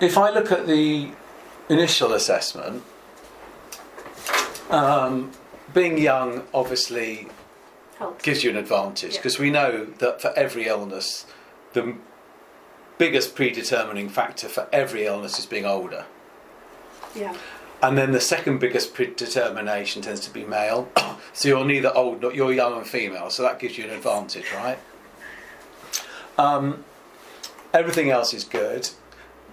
if I look at the initial assessment, um, being young obviously Helps. gives you an advantage Yeah. because we know that for every illness, the biggest predetermining factor for every illness is being older. Yeah. And then the second biggest predetermination tends to be male. so you're neither old nor you're young and female, so that gives you an advantage, right? Um, everything else is good.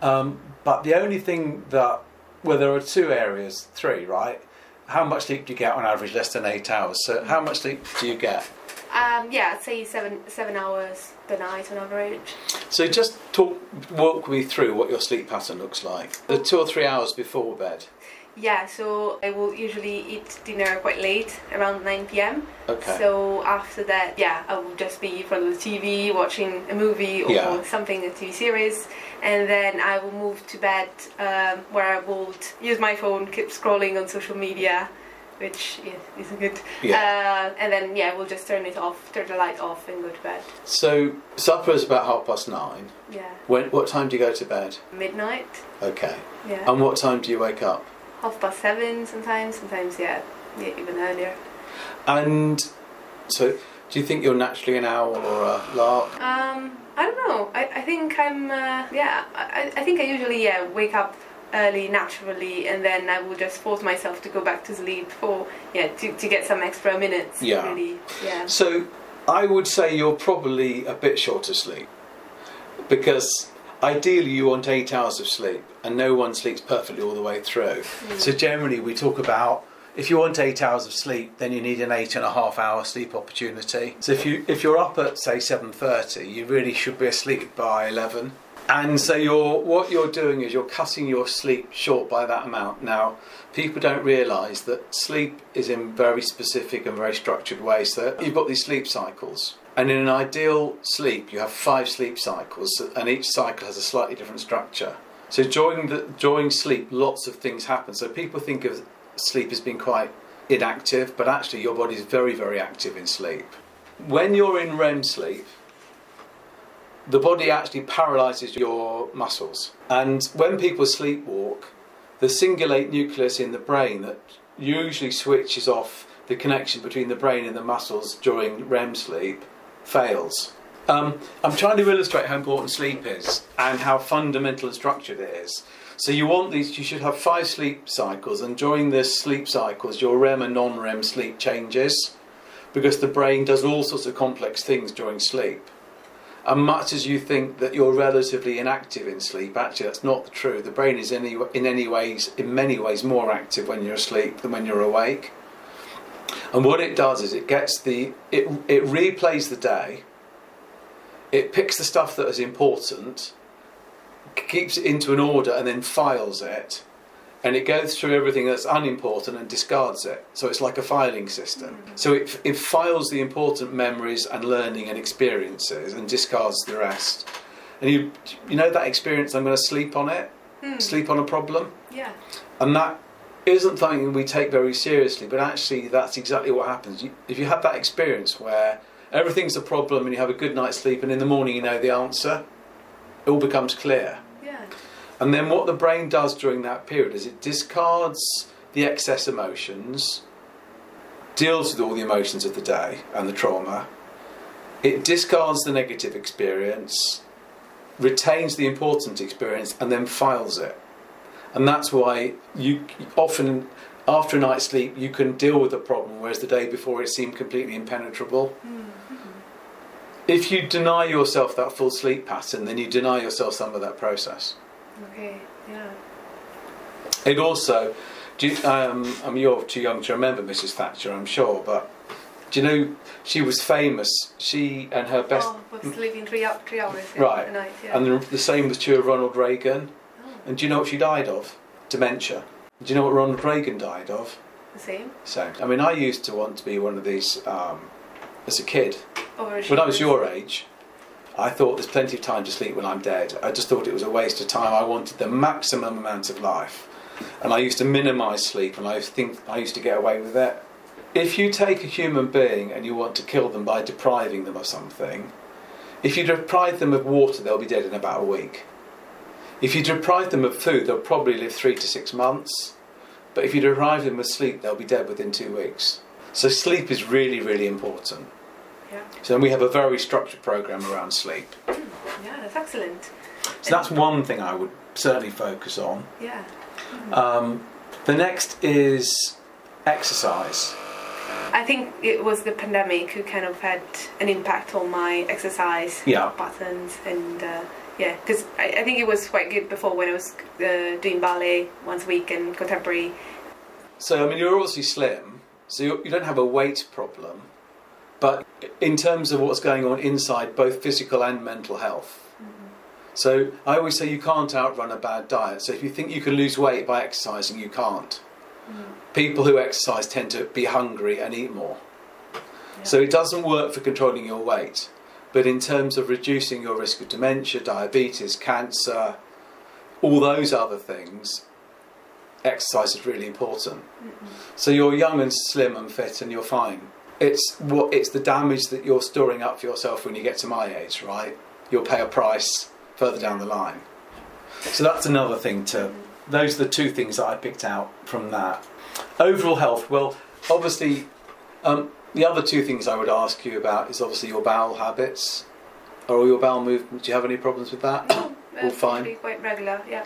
Um, but the only thing that, well, there are two areas, three, right? How much sleep do you get on average? Less than eight hours. So, how much sleep do you get? Um, yeah, I'd say seven seven hours per night on average. So, just talk, walk me through what your sleep pattern looks like. The two or three hours before bed. Yeah, so I will usually eat dinner quite late, around 9 p.m. Okay. So after that, yeah, I will just be in front of the TV watching a movie or Yeah. something, a TV series, and then I will move to bed um, where I will use my phone, keep scrolling on social media, which yeah, isn't good. Yeah. Uh, and then yeah, we'll just turn it off, turn the light off, and go to bed. So, supper is about half past nine. Yeah, When, what time do you go to bed? midnight. Okay. Yeah, And what time do you wake up? Half past seven sometimes. Sometimes yeah, yeah even earlier. And so, do you think you're naturally an owl or a lark? Um, I don't know. I, I think I'm, uh, yeah, I, I think I usually, yeah, wake up early naturally and then I will just force myself to go back to sleep for, yeah, to, to get some extra minutes. Yeah. Really, yeah. So, I would say you're probably a bit short of sleep because ideally you want eight hours of sleep, and no one sleeps perfectly all the way through. Hmm. So, generally, we talk about if you want eight hours of sleep, then you need an eight and a half hour sleep opportunity. So, if you if you're up at say seven thirty, you really should be asleep by eleven. And so you're what you're doing is you're cutting your sleep short by that amount. Now, people don't realise that sleep is in very specific and very structured ways. So you've got these sleep cycles. And in an ideal sleep, you have five sleep cycles, and each cycle has a slightly different structure. So during the during sleep, lots of things happen. So people think of sleep as being quite inactive, but actually your body is very, very active in sleep. When you're in REM sleep, the body actually paralyzes your muscles. And when people sleepwalk, the cingulate nucleus in the brain that usually switches off the connection between the brain and the muscles during REM sleep fails. Um, I'm trying to illustrate how important sleep is and how fundamental and structured it is. So you want these. You should have five sleep cycles, and during the sleep cycles, your REM and non-REM sleep changes, because the brain does all sorts of complex things during sleep. And much as you think that you're relatively inactive in sleep, actually that's not true. The brain is any, in any ways, in many ways, more active when you're asleep than when you're awake. And what it does is it gets the it it replays the day. It picks the stuff that is important, keeps it into an order, and then files it. And it goes through everything that's unimportant and discards it. So it's like a filing system. Mm-hmm. So it, it files the important memories and learning and experiences and discards the rest. And you, you know that experience, I'm going to sleep on it, hmm. sleep on a problem. Yeah. And that isn't something we take very seriously, but actually, that's exactly what happens. You, if you have that experience where everything's a problem and you have a good night's sleep, and in the morning you know the answer, it all becomes clear. Yeah. And then what the brain does during that period is it discards the excess emotions, deals with all the emotions of the day and the trauma, it discards the negative experience, retains the important experience, and then files it. And that's why you often, after a night's sleep, you can deal with the problem, whereas the day before it seemed completely impenetrable. If you deny yourself that full sleep pattern, then you deny yourself some of that process. Okay. Yeah. It also, do you, um, I mean, you're too young to remember Mrs. Thatcher, I'm sure, but do you know she was famous? She and her best, oh, but sleeping three, three hours Right. night. Yeah. and the, the same was true of Ronald Reagan. And do you know what she died of? Dementia. Do you know what Ronald Reagan died of? the same. So, I mean, I used to want to be one of these um, as a kid. When I was your age, I thought there's plenty of time to sleep when I'm dead. I just thought it was a waste of time. I wanted the maximum amount of life, and I used to minimise sleep, and I think I used to get away with it. If you take a human being and you want to kill them by depriving them of something, if you deprive them of water, they'll be dead in about a week. If you deprive them of food, they'll probably live three to six months. But if you deprive them of sleep, they'll be dead within two weeks. So sleep is really, really important. Yeah. So we have a very structured program around sleep. Yeah, that's excellent. So that's one thing I would certainly focus on. Yeah. Um, the next is exercise. I think it was the pandemic who kind of had an impact on my exercise Yeah. patterns and uh, yeah, because I, I think it was quite good before when I was uh, doing ballet once a week and contemporary. So I mean, you're obviously slim, so you you don't have a weight problem. But in terms of what's going on inside, both physical and mental health. So I always say you can't outrun a bad diet. So if you think you can lose weight by exercising, you can't. People who exercise tend to be hungry and eat more. So it doesn't work for controlling your weight. But in terms of reducing your risk of dementia, diabetes, cancer, all those other things, exercise is really important. So you're young and slim and fit and you're fine. It's what it's the damage that you're storing up for yourself when you get to my age, right? You'll pay a price further down the line. So that's another thing to those are the two things that I picked out from that. Overall health, well, obviously um, the other two things I would ask you about is obviously your bowel habits. Are all your bowel movements? Do you have any problems with that? Uh, All fine. Quite regular, yeah.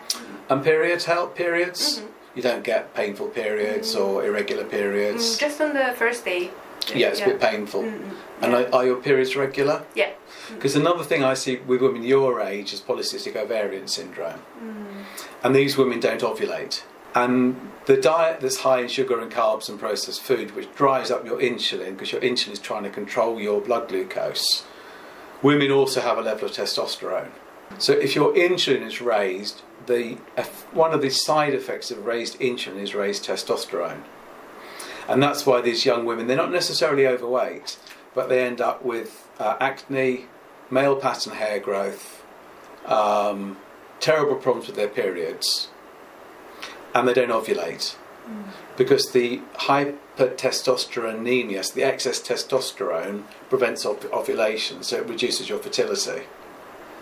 And periods, help periods? Mhm. You don't get painful periods or irregular periods. Mm, just on the first day. yeah, it's a bit painful. Mm-mm. And yeah. are, are your periods regular? Yeah. Because another thing I see with women your age is polycystic ovarian syndrome. Mm. And these women don't ovulate. And the diet that's high in sugar and carbs and processed food, which drives up your insulin, because your insulin is trying to control your blood glucose, women also have a level of testosterone. So if your insulin is raised, the, one of the side effects of raised insulin is raised testosterone. And that's why these young women, they're not necessarily overweight, but they end up with uh, acne, male pattern hair growth, um, terrible problems with their periods, and they don't ovulate because the hypertestosteronemia, so the excess testosterone, prevents ov- ovulation, so it reduces your fertility.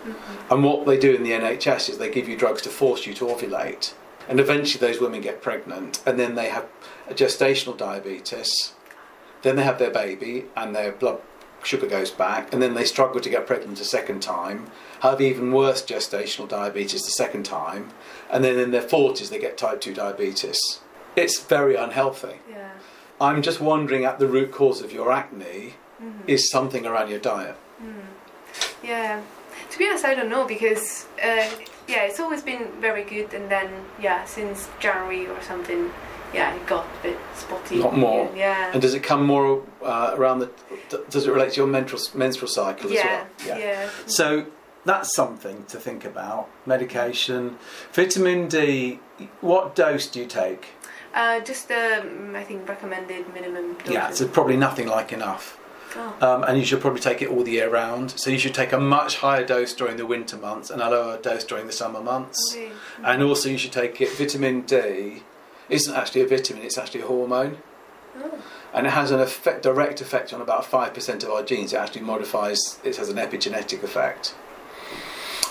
Mm-hmm. And what they do in the NHS is they give you drugs to force you to ovulate, and eventually those women get pregnant, and then they have a gestational diabetes. Then they have their baby, and their blood sugar goes back, and then they struggle to get pregnant a second time, have even worse gestational diabetes the second time, and then in their 40s they get type 2 diabetes. It's very unhealthy. Yeah. I'm just wondering at the root cause of your acne is something around your diet. Yeah. To be honest, I don't know because uh, yeah, it's always been very good, and then yeah, since January or something, yeah, it got a bit spotty. A lot more. Yeah. And does it come more uh, around the? Does it relate to your menstrual menstrual cycle yeah. as well? Yeah. Yeah. So that's something to think about. Medication, vitamin D. What dose do you take? Uh, just um, I think recommended minimum dose. Yeah, it's probably nothing like enough. Oh. Um, and you should probably take it all the year round. So you should take a much higher dose during the winter months and a lower dose during the summer months. Okay. And also, you should take it. Vitamin D isn't actually a vitamin; it's actually a hormone, Oh. and it has an effect, direct effect on about five percent of our genes. It actually modifies. It has an epigenetic effect.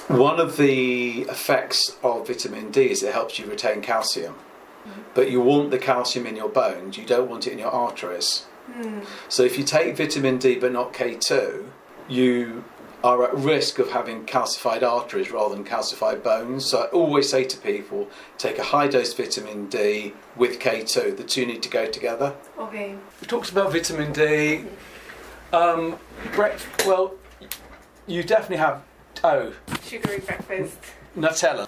One of the effects of vitamin D is it helps you retain calcium, but you want the calcium in your bones. You don't want it in your arteries. Hmm. So if you take vitamin D but not K2, you are at risk of having calcified arteries rather than calcified bones. So I always say to people, take a high dose vitamin D with K2. The two need to go together. Okay. We talked about vitamin D. Um, brec- well, you definitely have. Oh, Sugary breakfast. Nutella.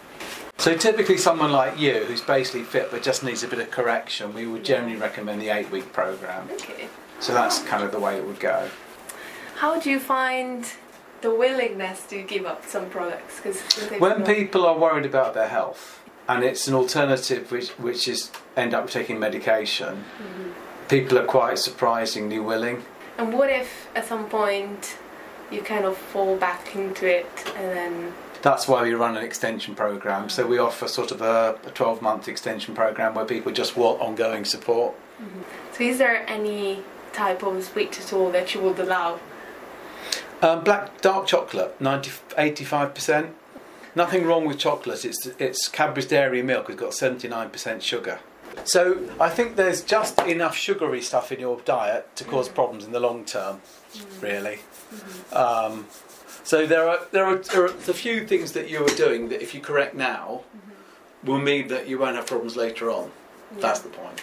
So typically, someone like you, who's basically fit but just needs a bit of correction, we would generally recommend the eight-week program. Okay. So that's kind of the way it would go. How do you find the willingness to give up some products? Because When people are worried about their health, and it's an alternative which, which is end up taking medication, mm-hmm. people are quite surprisingly willing. And what if at some point you kind of fall back into it and then That's why we run an extension program. So we offer sort of a, a 12 month extension program where people just want ongoing support. Mm-hmm. so is there any type of sweet at all that you would allow? Um, black dark chocolate, 90, 85%. Nothing wrong with chocolate. It's it's Cadbury's Dairy Milk. It's got seventy nine percent sugar. So I think there's just enough sugary stuff in your diet to cause problems in the long term, really. Um, so there are there are there are a few things that you are doing that if you correct now will mean that you won't have problems later on. That's the point.